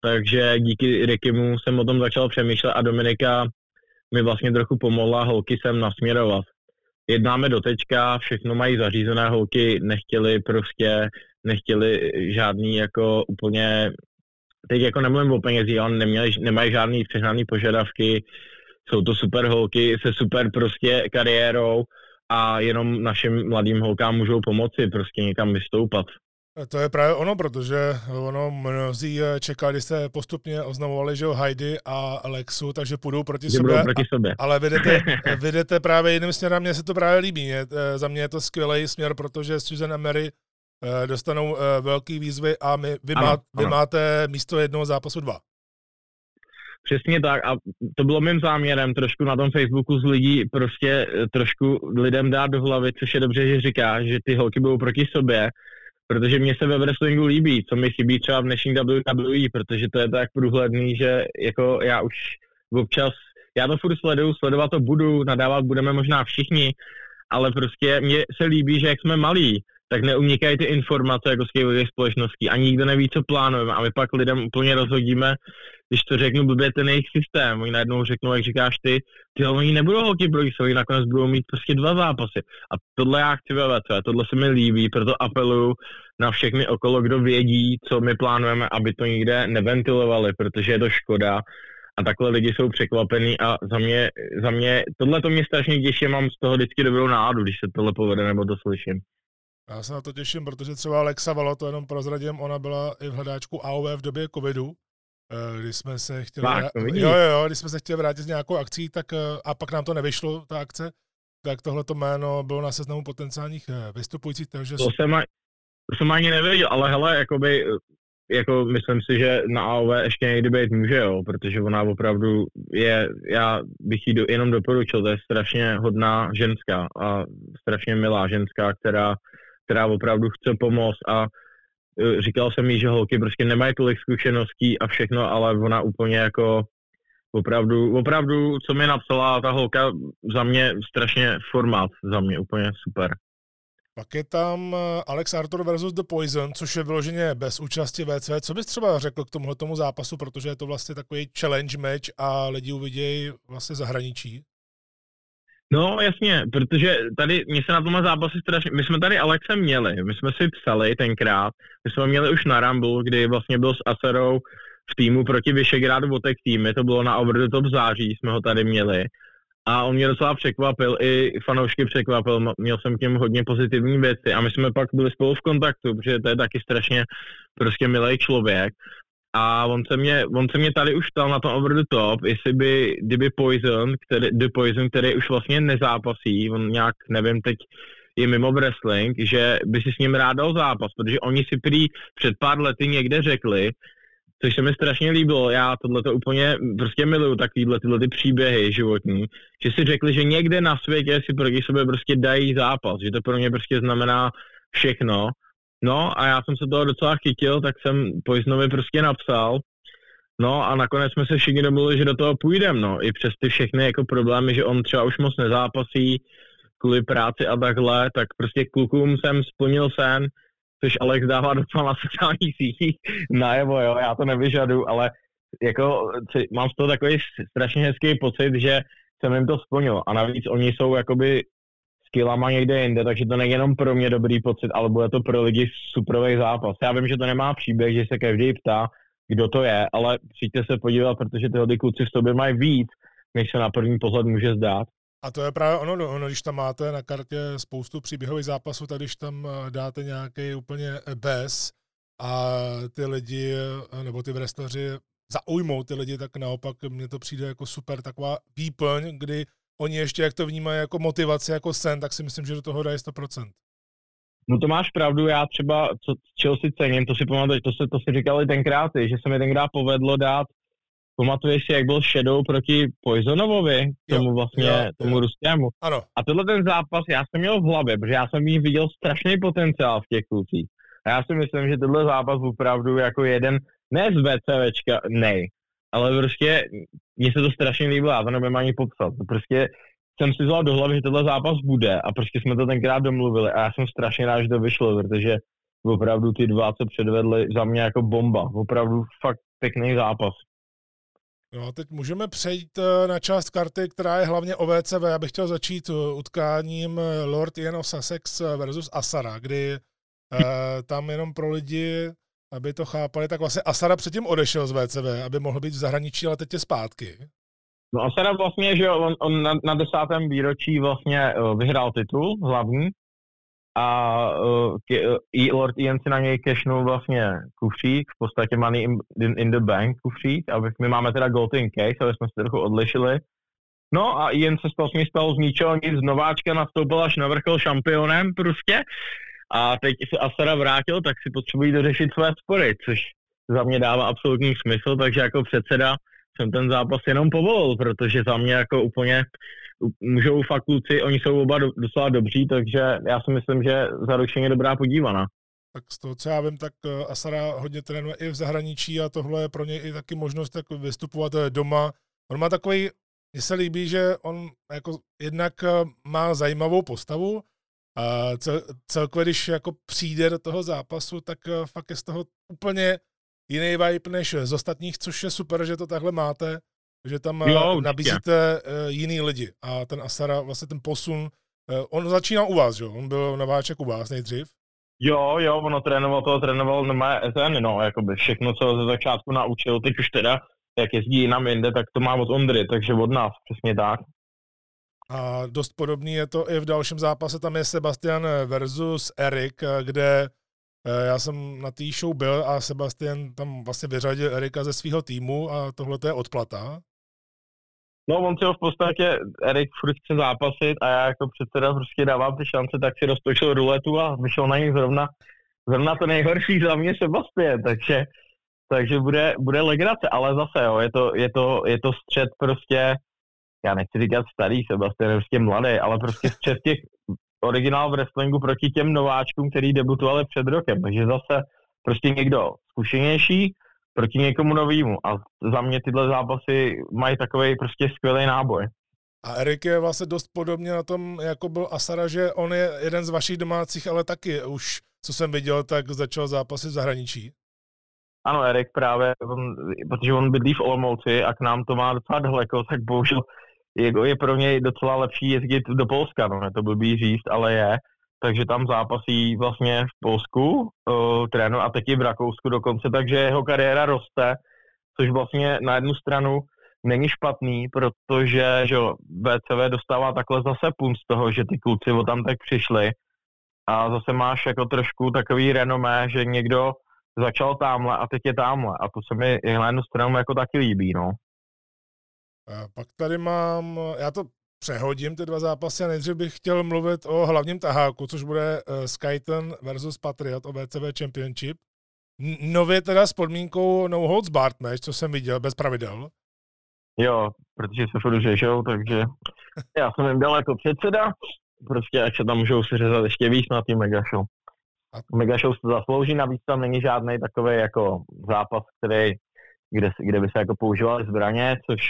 takže díky Rickymu jsem o tom začal přemýšlet a Dominika mi vlastně trochu pomohla holky sem nasměrovat. Jednáme do teďka, všechno mají zařízené, holky nechtěli prostě, nechtěli žádný jako úplně, teď jako nemluvím o penězí, ale neměli, nemají žádný přehnaný požadavky, jsou to super holky se super prostě kariérou a jenom našim mladým holkám můžou pomoci prostě někam vystoupat.
To je právě ono, protože ono mnozí eh, čekali, jste postupně oznamovali, že Heidi a Alexu, takže půjdou proti
že
sobě.
proti sobě.
Ale vedete, vedete právě jiným směrem, mně se to právě líbí. Je, eh, za mě je to skvělý směr, protože Susan a Mary eh, dostanou velký výzvy a my, vy, ano, má, vy ano. máte místo jednoho zápasu dva.
Přesně tak a to bylo mým záměrem trošku na tom Facebooku z lidí prostě trošku lidem dát do hlavy, což je dobře, že říká, že ty holky budou proti sobě, protože mě se ve wrestlingu líbí, co mi chybí třeba v dnešní WWE, protože to je tak průhledný, že jako já už občas, já to furt sleduju, sledovat to budu, nadávat budeme možná všichni, ale prostě mně se líbí, že jak jsme malí, tak neunikají ty informace jako z těch společností a nikdo neví, co plánujeme a my pak lidem úplně rozhodíme, když to řeknu blbě ten jejich systém, oni najednou řeknou, jak říkáš ty, ty oni nebudou holky pro oni nakonec budou mít prostě dva zápasy. A tohle já chci ve tohle se mi líbí, proto apeluju na všechny okolo, kdo vědí, co my plánujeme, aby to nikde neventilovali, protože je to škoda. A takhle lidi jsou překvapení a za mě, za mě tohle to mě strašně těší, mám z toho vždycky dobrou náladu, když se tohle povede nebo to slyším.
Já se na to těším, protože třeba Alexa Valo, to jenom prozradím, ona byla i v hledáčku AOV v době covidu, eh, když jsme se chtěli,
Fakt,
jo, jo, jo, když jsme se chtěli vrátit s nějakou akcí, tak eh, a pak nám to nevyšlo, ta akce, tak tohleto jméno bylo na seznamu potenciálních eh, vystupujících, takže...
To jsem, to jsem ani nevěděl, ale hele, jakoby, jako myslím si, že na AOV ještě někdy být může, jo, protože ona opravdu je, já bych jí do, jenom doporučil, to je strašně hodná ženská a strašně milá ženská, která která opravdu chce pomoct a e, říkal jsem jí, že holky prostě nemají tolik zkušeností a všechno, ale ona úplně jako opravdu, opravdu, co mi napsala ta holka, za mě strašně formát, za mě úplně super.
Pak je tam e, Alex Arthur versus The Poison, což je vyloženě bez účasti VC. Co bys třeba řekl k tomuhle tomu zápasu, protože je to vlastně takový challenge match a lidi uvidějí vlastně zahraničí?
No jasně, protože tady mě se na tomhle zápasy strašně, my jsme tady Alexe měli, my jsme si psali tenkrát, my jsme měli už na Rumble, kdy vlastně byl s Aserou v týmu proti Vyšegrádu Votek týmy, to bylo na Over the Top září, jsme ho tady měli. A on mě docela překvapil, i fanoušky překvapil, měl jsem k němu hodně pozitivní věci a my jsme pak byli spolu v kontaktu, protože to je taky strašně prostě milý člověk. A on se mě, on se mě tady už ptal na tom over the top, jestli by, kdyby Poison, který, The Poison, který už vlastně nezápasí, on nějak, nevím teď, je mimo wrestling, že by si s ním rád dal zápas, protože oni si prý před pár lety někde řekli, což se mi strašně líbilo, já tohle to úplně prostě miluju, takovýhle tyhle ty příběhy životní, že si řekli, že někde na světě si proti sobě prostě dají zápas, že to pro ně prostě znamená všechno. No a já jsem se toho docela chytil, tak jsem Poisonovi prostě napsal, No a nakonec jsme se všichni domluvili, že do toho půjdeme, no. I přes ty všechny jako problémy, že on třeba už moc nezápasí kvůli práci a takhle, tak prostě klukům jsem splnil sen, což Alex dává docela na sociálních sítích najevo, jo, já to nevyžadu, ale jako mám z toho takový strašně hezký pocit, že jsem jim to splnil. A navíc oni jsou jakoby skillama někde jinde, takže to není jenom pro mě dobrý pocit, ale bude to pro lidi superový zápas. Já vím, že to nemá příběh, že se každý ptá, kdo to je, ale přijďte se podívat, protože tyhle kluci v sobě mají víc, než se na první pohled může zdát.
A to je právě ono, no, ono, když tam máte na kartě spoustu příběhových zápasů, tak když tam eh, dáte nějaký úplně bez a ty lidi, eh, nebo ty wrestleri zaujmou ty lidi, tak naopak mně to přijde jako super taková výplň, kdy oni ještě, jak to vnímají jako motivaci, jako sen, tak si myslím, že do toho dají 100%.
No to máš pravdu, já třeba, co, čeho si cením, to si pamatuju, to, se, to si říkali tenkrát, že se mi tenkrát povedlo dát, pamatuješ si, jak byl Shadow proti Poisonovovi, tomu vlastně, jo, tomu jo. ruskému.
Ano.
A tenhle ten zápas já jsem měl v hlavě, protože já jsem jí viděl strašný potenciál v těch klucích. A já si myslím, že tenhle zápas opravdu jako jeden, ne z VCVčka, nej, ale prostě mně se to strašně líbilo, já to nebudem ani popsat. Prostě jsem si vzal do hlavy, že tenhle zápas bude a prostě jsme to tenkrát domluvili a já jsem strašně rád, že to vyšlo, protože opravdu ty dva, co předvedli, za mě jako bomba. Opravdu fakt pěkný zápas.
No a teď můžeme přejít eh, na část karty, která je hlavně o VCV. Já bych chtěl začít eh, utkáním eh, Lord of Sussex versus Asara, kdy eh, tam jenom pro lidi, aby to chápali, tak vlastně Asara předtím odešel z VCV, aby mohl být v zahraničí, ale teď je zpátky.
No a teda vlastně, že on, on na, na desátém výročí vlastně uh, vyhrál titul hlavní a uh, Lord Ian si na něj cashnul vlastně kufřík, v podstatě money in, in, in the bank kufřík, a my máme teda golden case, ale jsme se trochu odlišili. No a Ian se vlastně stal z ničeho nic, z nováčka nastoupil až na vrchol šampionem prostě a teď se Asara vrátil, tak si potřebují dořešit své spory, což za mě dává absolutní smysl, takže jako předseda jsem ten zápas jenom povolil, protože za mě jako úplně můžou fakt kluci, oni jsou oba do, docela dobří, takže já si myslím, že zaručeně dobrá podívaná.
Tak z toho, co já vím, tak eh, Asara hodně trénuje i v zahraničí a tohle je pro ně i taky možnost tak vystupovat eh, doma. On má takový, mně se líbí, že on jako jednak eh, má zajímavou postavu, a cel, celkově, když jako přijde do toho zápasu, tak fakt je z toho úplně jiný vibe než z ostatních, což je super, že to takhle máte, že tam jo, nabízíte uh, jiný lidi a ten Asara, vlastně ten posun, on začínal u vás, jo? On byl nováček u vás nejdřív.
Jo, jo, ono trénoval to, trénoval na mé SN, no, jakoby všechno, co ze začátku naučil, teď už teda, jak jezdí jinam jinde, tak to má od Ondry, takže od nás, přesně tak.
A dost podobný je to i v dalším zápase, tam je Sebastian versus Erik, kde Eh, já jsem na té show byl a Sebastian tam vlastně vyřadil Erika ze svého týmu a tohle je odplata.
No on si ho v podstatě, Erik furt chce zápasit a já jako předseda prostě dávám ty šance, tak si roztočil ruletu a vyšel na něj zrovna, zrovna to nejhorší za mě Sebastian, takže, takže bude, bude legrace, ale zase jo, je to, je to, je to střed prostě, já nechci říkat starý Sebastian, prostě mladý, ale prostě střed těch originál v wrestlingu proti těm nováčkům, který debutovali před rokem. Takže zase prostě někdo zkušenější proti někomu novému. A za mě tyhle zápasy mají takový prostě skvělý náboj.
A Erik je vlastně dost podobně na tom, jako byl Asara, že on je jeden z vašich domácích, ale taky už, co jsem viděl, tak začal zápasy v zahraničí.
Ano, Erik právě, on, protože on bydlí v Olomouci a k nám to má docela daleko, tak bohužel je, je pro něj docela lepší jezdit do Polska, no, ne to blbý říct, ale je. Takže tam zápasí vlastně v Polsku, uh, trénu a teď i v Rakousku dokonce, takže jeho kariéra roste, což vlastně na jednu stranu není špatný, protože že BCV dostává takhle zase punt z toho, že ty kluci o tam tak přišli a zase máš jako trošku takový renomé, že někdo začal tamhle a teď je tamhle a to se mi na jednu stranu jako taky líbí, no.
Pak tady mám, já to přehodím ty dva zápasy a nejdřív bych chtěl mluvit o hlavním taháku, což bude uh, Skyton versus Patriot o VCV Championship. Nově teda s podmínkou no holds barred match, co jsem viděl, bez pravidel.
Jo, protože se furt řešou, takže já jsem jim dal jako předseda, prostě ať se tam můžou si řezat ještě víc na tým Mega Show. Mega Show se zaslouží, navíc tam není žádný takový jako zápas, který, kde, kde by se jako používaly zbraně, což,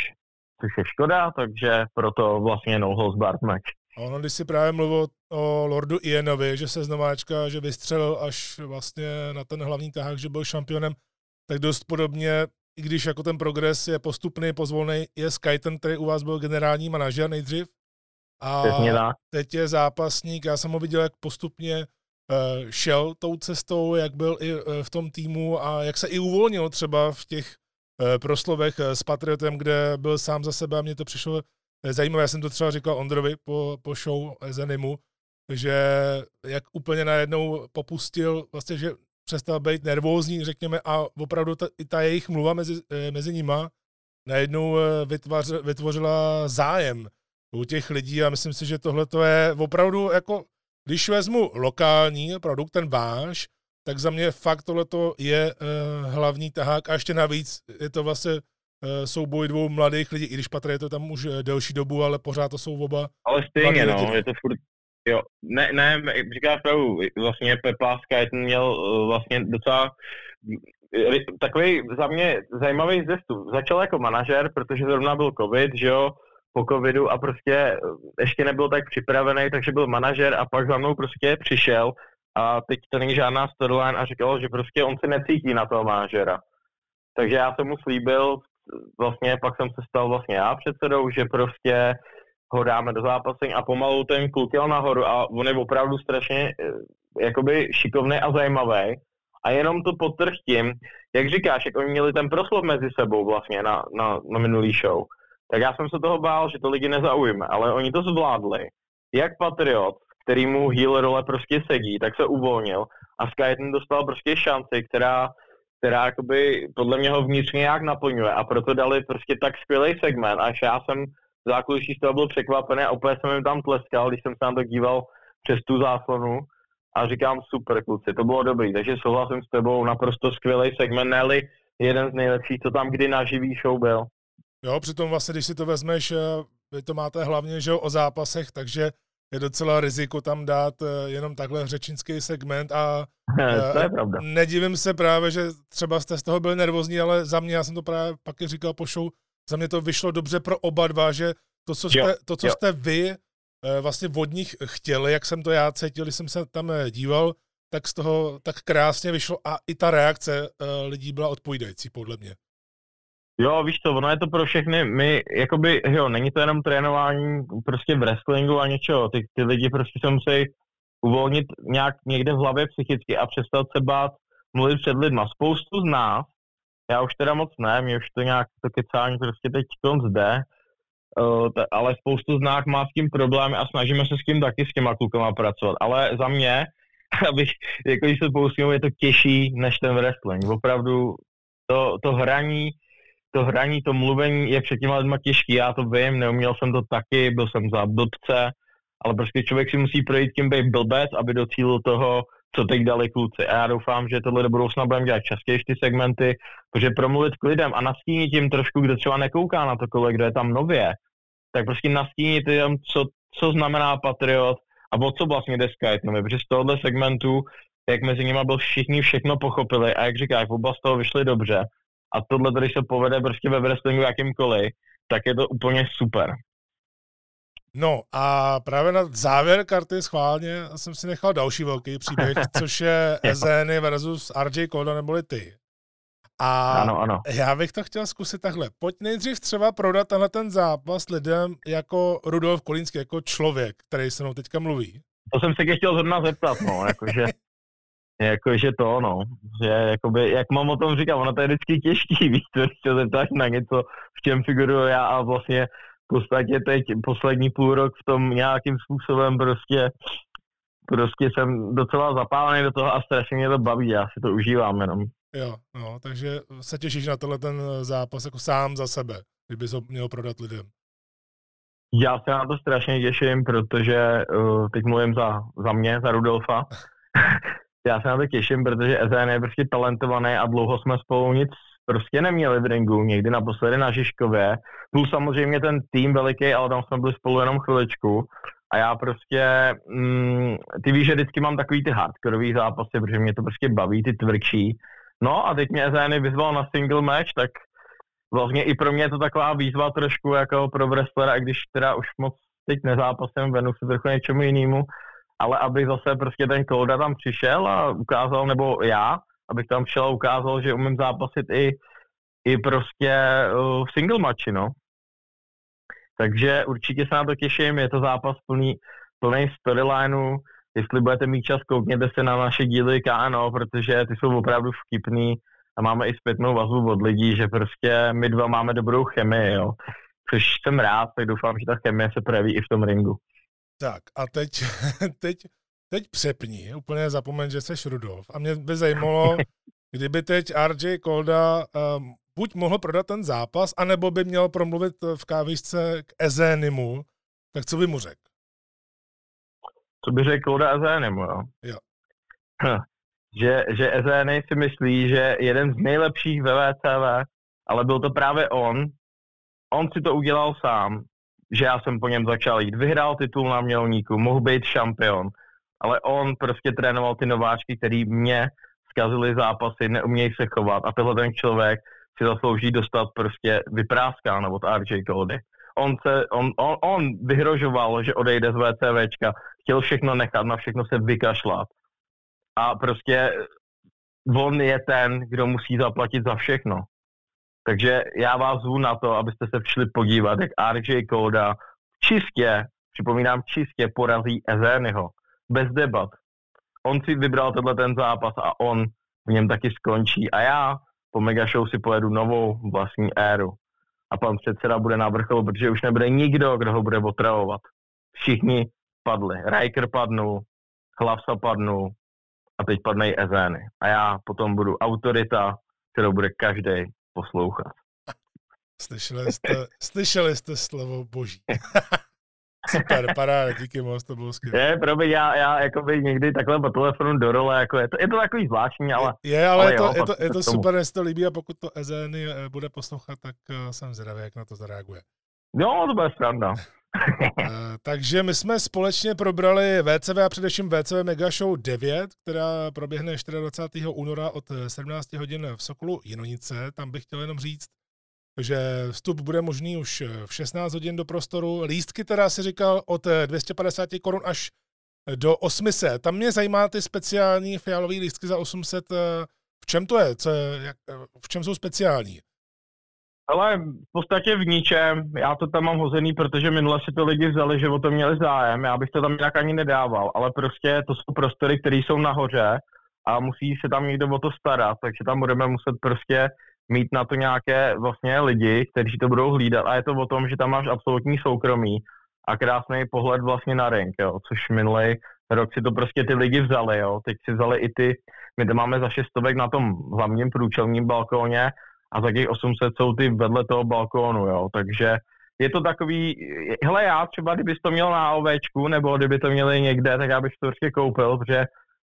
což je škoda, takže proto vlastně no holds barred match.
Ono, když si právě mluvil o Lordu Ianovi, že se z nováčka, že vystřelil až vlastně na ten hlavní tahák, že byl šampionem, tak dost podobně, i když jako ten progres je postupný, pozvolný, je Skyton, který u vás byl generální manažer nejdřív. A teď je zápasník, já jsem ho viděl, jak postupně uh, šel tou cestou, jak byl i uh, v tom týmu a jak se i uvolnil třeba v těch proslovech s Patriotem, kde byl sám za sebe a mně to přišlo zajímavé. Já jsem to třeba říkal Ondrovi po, po show Zenimu, že jak úplně najednou popustil, vlastně, že přestal být nervózní, řekněme, a opravdu ta, i ta jejich mluva mezi, mezi nima najednou vytvař, vytvořila zájem u těch lidí a myslím si, že tohle to je opravdu jako, když vezmu lokální produkt, ten váš, tak za mě fakt tohleto je uh, hlavní tahák a ještě navíc je to vlastně uh, souboj dvou mladých lidí, i když Patr je to tam už eh, delší dobu, ale pořád to jsou oba.
Ale stejně, no, lidi. je to furt, jo, ne, ne, říkáš pravdu, vlastně Pepa Skyton měl vlastně docela takový za mě zajímavý zestup. Začal jako manažer, protože zrovna byl covid, že jo, po covidu a prostě ještě nebyl tak připravený, takže byl manažer a pak za mnou prostě přišel a teď to není žádná storyline a říkal, že prostě on se necítí na toho manažera. Takže já jsem mu slíbil, vlastně pak jsem se stal vlastně já předsedou, že prostě ho dáme do zápasení a pomalu ten kluk jel nahoru a on je opravdu strašně eh, jakoby šikovný a zajímavý. A jenom to potrh tím, jak říkáš, jak oni měli ten proslov mezi sebou vlastně na, na, na minulý show tak já jsem se toho bál, že to lidi nezaujme, ale oni to zvládli. Jak Patriot, který mu heal role prostě sedí, tak se uvolnil. A Skyton dostal prostě šanci, která, která jakoby podle mě ho vnitřně nějak naplňuje. A proto dali prostě tak skvělý segment, až já jsem zákulisí z toho byl překvapený a úplně jsem jim tam tleskal, když jsem se na to díval přes tu záslonu. A říkám super kluci, to bylo dobrý, takže souhlasím s tebou, naprosto skvělý segment, ne jeden z nejlepších, co tam kdy na živý show byl.
Jo, přitom vlastně, když si to vezmeš, eh, vy to máte hlavně že o zápasech, takže je docela riziko tam dát eh, jenom takhle řečnický segment a
to je pravda.
nedivím se právě, že třeba jste z toho byli nervózní, ale za mě, já jsem to právě pak říkal po show, za mě to vyšlo dobře pro oba dva, že to, co jste, to, co jste vy vlastně od nich chtěli, jak jsem to já cítil, když jsem se tam díval, tak z toho tak krásně vyšlo a i ta reakce lidí byla odpovídající, podle mě.
Jo, víš co, ono je to pro všechny, my, jakoby, jo, není to jenom trénování prostě v wrestlingu a něčeho, ty, ty lidi prostě se musí uvolnit nějak někde v hlavě psychicky a přestat se bát mluvit před lidma. Spoustu z nás, já už teda moc ne, mě už to nějak to kecání prostě teď zde, uh, t- ale spoustu z nás má s tím problémy a snažíme se s tím taky s těma klukama pracovat, ale za mě, abych, jako když se poustím, je to těžší než ten wrestling. Opravdu to, to hraní, to hraní, to mluvení je před těma lidma těžký, já to vím, neuměl jsem to taky, byl jsem za blbce, ale prostě člověk si musí projít tím být blbec, aby docílil toho, co teď dali kluci. A já doufám, že tohle do budoucna budeme dělat častěji ty segmenty, protože promluvit k lidem a nastínit tím trošku, kdo třeba nekouká na to kole, kdo je tam nově, tak prostě nastínit jim, co, co znamená Patriot a o co vlastně jde Skype, protože z tohohle segmentu, jak mezi nimi byl všichni všechno pochopili a jak říkáš, oba z toho vyšli dobře, a tohle, když se povede prostě ve wrestlingu jakýmkoliv, tak je to úplně super.
No a právě na závěr karty schválně jsem si nechal další velký příběh, což je Ezeny versus RJ Koda neboli ty. A
ano, ano.
já bych to chtěl zkusit takhle. Pojď nejdřív třeba prodat tenhle ten zápas lidem jako Rudolf Kolínský, jako člověk, který se mnou teďka mluví.
To jsem se tě chtěl zrovna zeptat, no, jakože Jakože to, no, že jakoby, jak mám o tom říkat, ono to je vždycky těžký, víš, to, když se zeptáš na něco, v čem figuruju já a vlastně v podstatě teď poslední půl rok v tom nějakým způsobem prostě prostě jsem docela zapálený do toho a strašně mě to baví, já si to užívám jenom.
Jo, no, takže se těšíš na tenhle ten zápas jako sám za sebe, kdyby to měl prodat lidem.
Já se na to strašně těším, protože uh, teď mluvím za, za mě, za Rudolfa. Já se na to těším, protože Ezen je prostě talentovaný a dlouho jsme spolu nic prostě neměli v ringu, někdy naposledy na Žižkově. Plus samozřejmě ten tým veliký, ale tam jsme byli spolu jenom chviličku. A já prostě, mm, ty víš, že vždycky mám takový ty hardcoreový zápasy, protože mě to prostě baví, ty tvrdší. No a teď mě Ezeny vyzval na single match, tak vlastně i pro mě je to taková výzva trošku jako pro wrestlera, i když teda už moc teď nezápasem, venu se trochu něčemu jinému, ale aby zase prostě ten Kouda tam přišel a ukázal, nebo já, abych tam přišel a ukázal, že umím zápasit i, i prostě uh, v single matchi, no. Takže určitě se na to těším, je to zápas plný, plný storylineu, jestli budete mít čas, koukněte se na naše díly KNO, protože ty jsou opravdu vtipný a máme i zpětnou vazbu od lidí, že prostě my dva máme dobrou chemii, jo. Což jsem rád, tak doufám, že ta chemie se projeví i v tom ringu.
Tak a teď, teď, teď přepni, úplně zapomeň, že jsi Rudolf. A mě by zajímalo, kdyby teď RJ Kolda um, buď mohl prodat ten zápas, anebo by měl promluvit v kávisce k Ezénimu, tak co by mu řekl?
Co by řekl Kolda Ezénimu, jo?
Jo.
Hm. Že, že Ezény si myslí, že jeden z nejlepších ve VCV, ale byl to právě on. On si to udělal sám že já jsem po něm začal jít. Vyhrál titul na mělníku, mohl být šampion, ale on prostě trénoval ty nováčky, který mě zkazili zápasy, neumějí se chovat a tenhle ten člověk si zaslouží dostat prostě vypráskáno od RJ Cody. On, se, on, on, on vyhrožoval, že odejde z VCVčka, chtěl všechno nechat, na všechno se vykašlat. A prostě on je ten, kdo musí zaplatit za všechno. Takže já vás zvu na to, abyste se přišli podívat, jak RJ Koda čistě, připomínám, čistě porazí Ezényho. Bez debat. On si vybral tenhle ten zápas a on v něm taky skončí. A já po Mega Show si pojedu novou vlastní éru. A pan předseda bude na vrcholu, protože už nebude nikdo, kdo ho bude otravovat. Všichni padli. Riker padnul, Hlavsa padnul a teď padne i Ezény. A já potom budu autorita, kterou bude každý poslouchat.
Slyšeli jste, slyšeli jste slovo boží. Super, paráda, díky moc, to bylo skvělé.
Je, promiň, já, já jakoby někdy takhle po telefonu do role, jako je to, je to takový zvláštní, ale...
Je, ale, ale je to, jo, je to, je to super, jestli to líbí a pokud to Ezeny eh, bude poslouchat, tak uh, jsem zvědavý, jak na to zareaguje.
Jo, to bude sranda.
Uh, takže my jsme společně probrali VCV a především VCV Mega Show 9, která proběhne 24. února od 17 hodin v Sokolu Jinonice. Tam bych chtěl jenom říct, že vstup bude možný už v 16 hodin do prostoru. Lístky teda si říkal od 250 korun až do 800. Tam mě zajímá ty speciální fialové lístky za 800. V čem to je? Co je jak, v čem jsou speciální?
Ale v podstatě v ničem. Já to tam mám hozený, protože minule si to lidi vzali, že o to měli zájem. Já bych to tam jinak ani nedával, ale prostě to jsou prostory, které jsou nahoře a musí se tam někdo o to starat, takže tam budeme muset prostě mít na to nějaké vlastně lidi, kteří to budou hlídat. A je to o tom, že tam máš absolutní soukromí a krásný pohled vlastně na ring, jo, což minulý rok si to prostě ty lidi vzali, jo, teď si vzali i ty, my to máme za šestovek na tom hlavním průčelním balkóně a za těch 800 jsou ty vedle toho balkónu, jo, takže je to takový, hele já třeba, kdybys to měl na ovečku, nebo kdyby to měli někde, tak já bych to určitě koupil, protože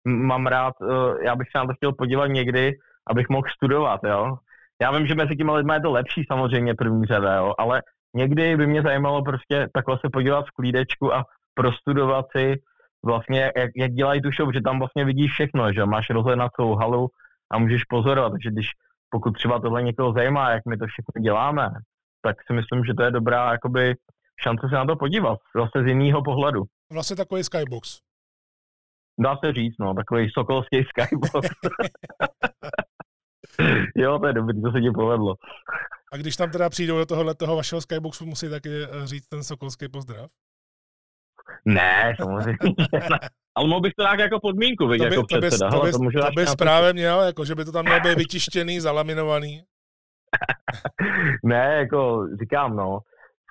mám rád, eh, já bych se na to chtěl podívat někdy, abych mohl studovat, jo. Já vím, že mezi těmi lidmi je to lepší samozřejmě první řada, jo, ale někdy by mě zajímalo prostě takhle se podívat v klídečku a prostudovat si vlastně, jak, jak dělají tu show, že tam vlastně vidíš všechno, že máš rozhled na celou halu a můžeš pozorovat, takže když pokud třeba tohle někoho zajímá, jak my to všechno děláme, tak si myslím, že to je dobrá jakoby šance se na to podívat, zase z jiného pohledu.
Vlastně takový skybox.
Dá se říct, no, takový sokolský skybox. jo, to je dobrý, to se ti povedlo.
A když tam teda přijdou do tohohle toho vašeho skyboxu, musí taky eh, říct ten sokolský pozdrav?
Ne, samozřejmě. Ale mohl bych to dát jako podmínku, vidět, jako to by, předseda.
To, by, to, by, to by právě měl, jako, že by to tam mělo být vytištěný, zalaminovaný.
ne, jako říkám, no,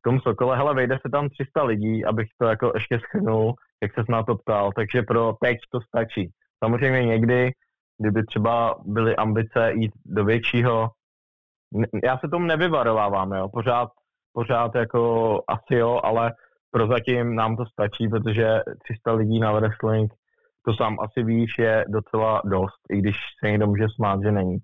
v tom Sokole, hele, vejde se tam 300 lidí, abych to jako ještě schrnul, jak se na to ptal, takže pro teď to stačí. Samozřejmě někdy, kdyby třeba byly ambice jít do většího, já se tomu nevyvarovávám, jo, pořád pořád jako asi jo, ale prozatím nám to stačí, protože 300 lidí na wrestling, to sám asi víš, je docela dost, i když se někdo může smát, že není.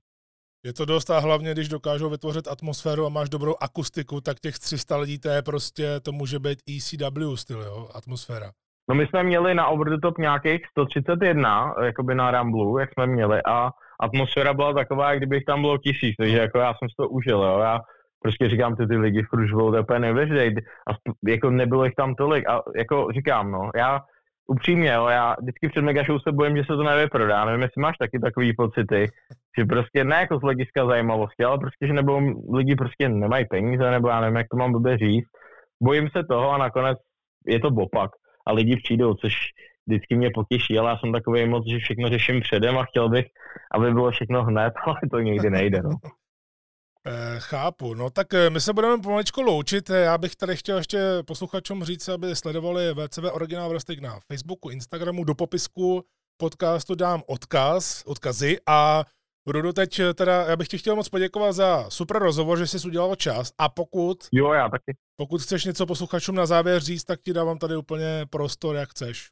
Je to dost a hlavně, když dokážou vytvořit atmosféru a máš dobrou akustiku, tak těch 300 lidí, to je prostě, to může být ECW styl, jo, atmosféra.
No my jsme měli na Over the Top nějakých 131, jakoby na Ramblu, jak jsme měli a atmosféra byla taková, jak kdybych tam bylo tisíc, takže jako já jsem si to užil, jo. Já prostě říkám, ty, ty lidi v kružbou, to je úplně neuvěřitelné. A jako nebylo jich tam tolik. A jako říkám, no, já upřímně, jo, já vždycky před Megashow se bojím, že se to nevyprodá. Nevím, jestli máš taky takový pocity, že prostě ne jako z hlediska zajímavosti, ale prostě, že nebo lidi prostě nemají peníze, nebo já nevím, jak to mám blbě říct. Bojím se toho a nakonec je to bopak a lidi přijdou, což vždycky mě potěší, ale já jsem takový moc, že všechno řeším předem a chtěl bych, aby bylo všechno hned, ale to nikdy nejde. No.
Eh, chápu. No tak eh, my se budeme pomaličku loučit. Já bych tady chtěl ještě posluchačům říct, aby sledovali VCV Original Wrestling na Facebooku, Instagramu, do popisku podcastu dám odkaz, odkazy a Rudu, teď eh, teda, já bych ti chtěl moc poděkovat za super rozhovor, že jsi udělal čas a pokud,
jo, já taky.
pokud chceš něco posluchačům na závěr říct, tak ti dávám tady úplně prostor, jak chceš.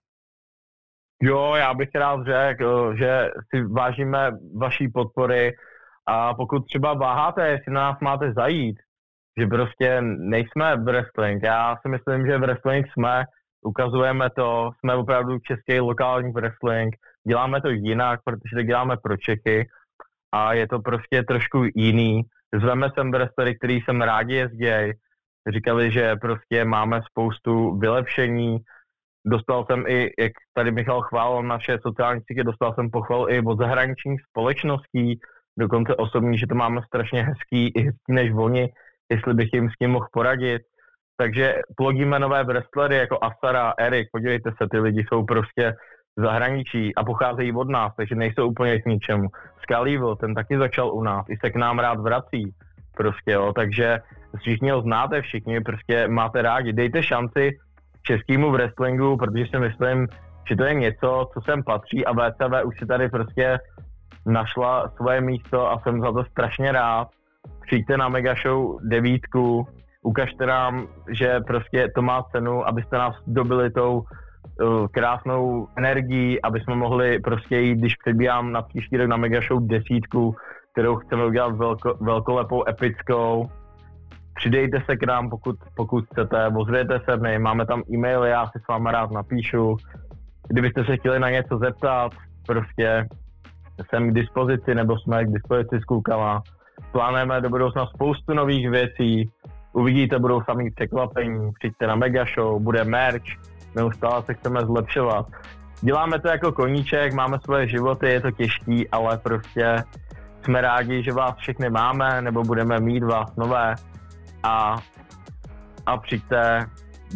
Jo, já bych rád řekl, že si vážíme vaší podpory a pokud třeba váháte, jestli na nás máte zajít, že prostě nejsme wrestling. Já si myslím, že wrestling jsme, ukazujeme to, jsme opravdu český lokální wrestling, děláme to jinak, protože to děláme pro Čechy a je to prostě trošku jiný. Zveme sem wrestlery, který jsem rádi jezděj, říkali, že prostě máme spoustu vylepšení, dostal jsem i, jak tady Michal chválil naše sociální sítě, dostal jsem pochval i od zahraničních společností, dokonce osobní, že to máme strašně hezký, i hezký než oni, jestli bych jim s tím mohl poradit. Takže plodíme nové wrestlery jako Asara, Erik, podívejte se, ty lidi jsou prostě v zahraničí a pocházejí od nás, takže nejsou úplně k ničemu. Scalivil, ten taky začal u nás, i se k nám rád vrací, prostě jo, takže všichni ho znáte, všichni prostě máte rádi, dejte šanci českému wrestlingu, protože si myslím, že to je něco, co sem patří a VCV už si tady prostě našla svoje místo a jsem za to strašně rád. Přijďte na Mega Show devítku, ukažte nám, že prostě to má cenu, abyste nás dobili tou uh, krásnou energií, aby jsme mohli prostě jít, když přebíhám na příští rok na Mega Show desítku, kterou chceme udělat velko, velkolepou, epickou. Přidejte se k nám, pokud, pokud chcete, ozvěte se mi, máme tam e-maily, já si s váma rád napíšu. Kdybyste se chtěli na něco zeptat, prostě jsem k dispozici, nebo jsme k dispozici s klukama. Plánujeme do budoucna spoustu nových věcí, uvidíte, budou samý překvapení, přijďte na Mega Show, bude merch, neustále se chceme zlepšovat. Děláme to jako koníček, máme svoje životy, je to těžký, ale prostě jsme rádi, že vás všechny máme, nebo budeme mít vás nové a, a přijďte,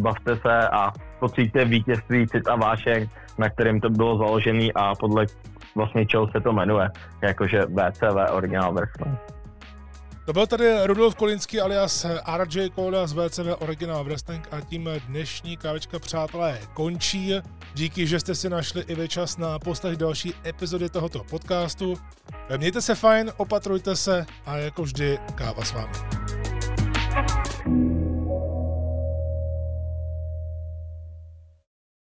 bavte se a pocítíte vítězství, cit a vášek, na kterým to bylo založené a podle vlastně čeho se to jmenuje, jakože VCV Original Wrestling.
To byl tady Rudolf Kolinský alias RJ Koda z VCV Original Wrestling a tím dnešní kávečka přátelé končí. Díky, že jste si našli i vy čas na poslech další epizody tohoto podcastu. Mějte se fajn, opatrujte se a jako vždy káva s vámi.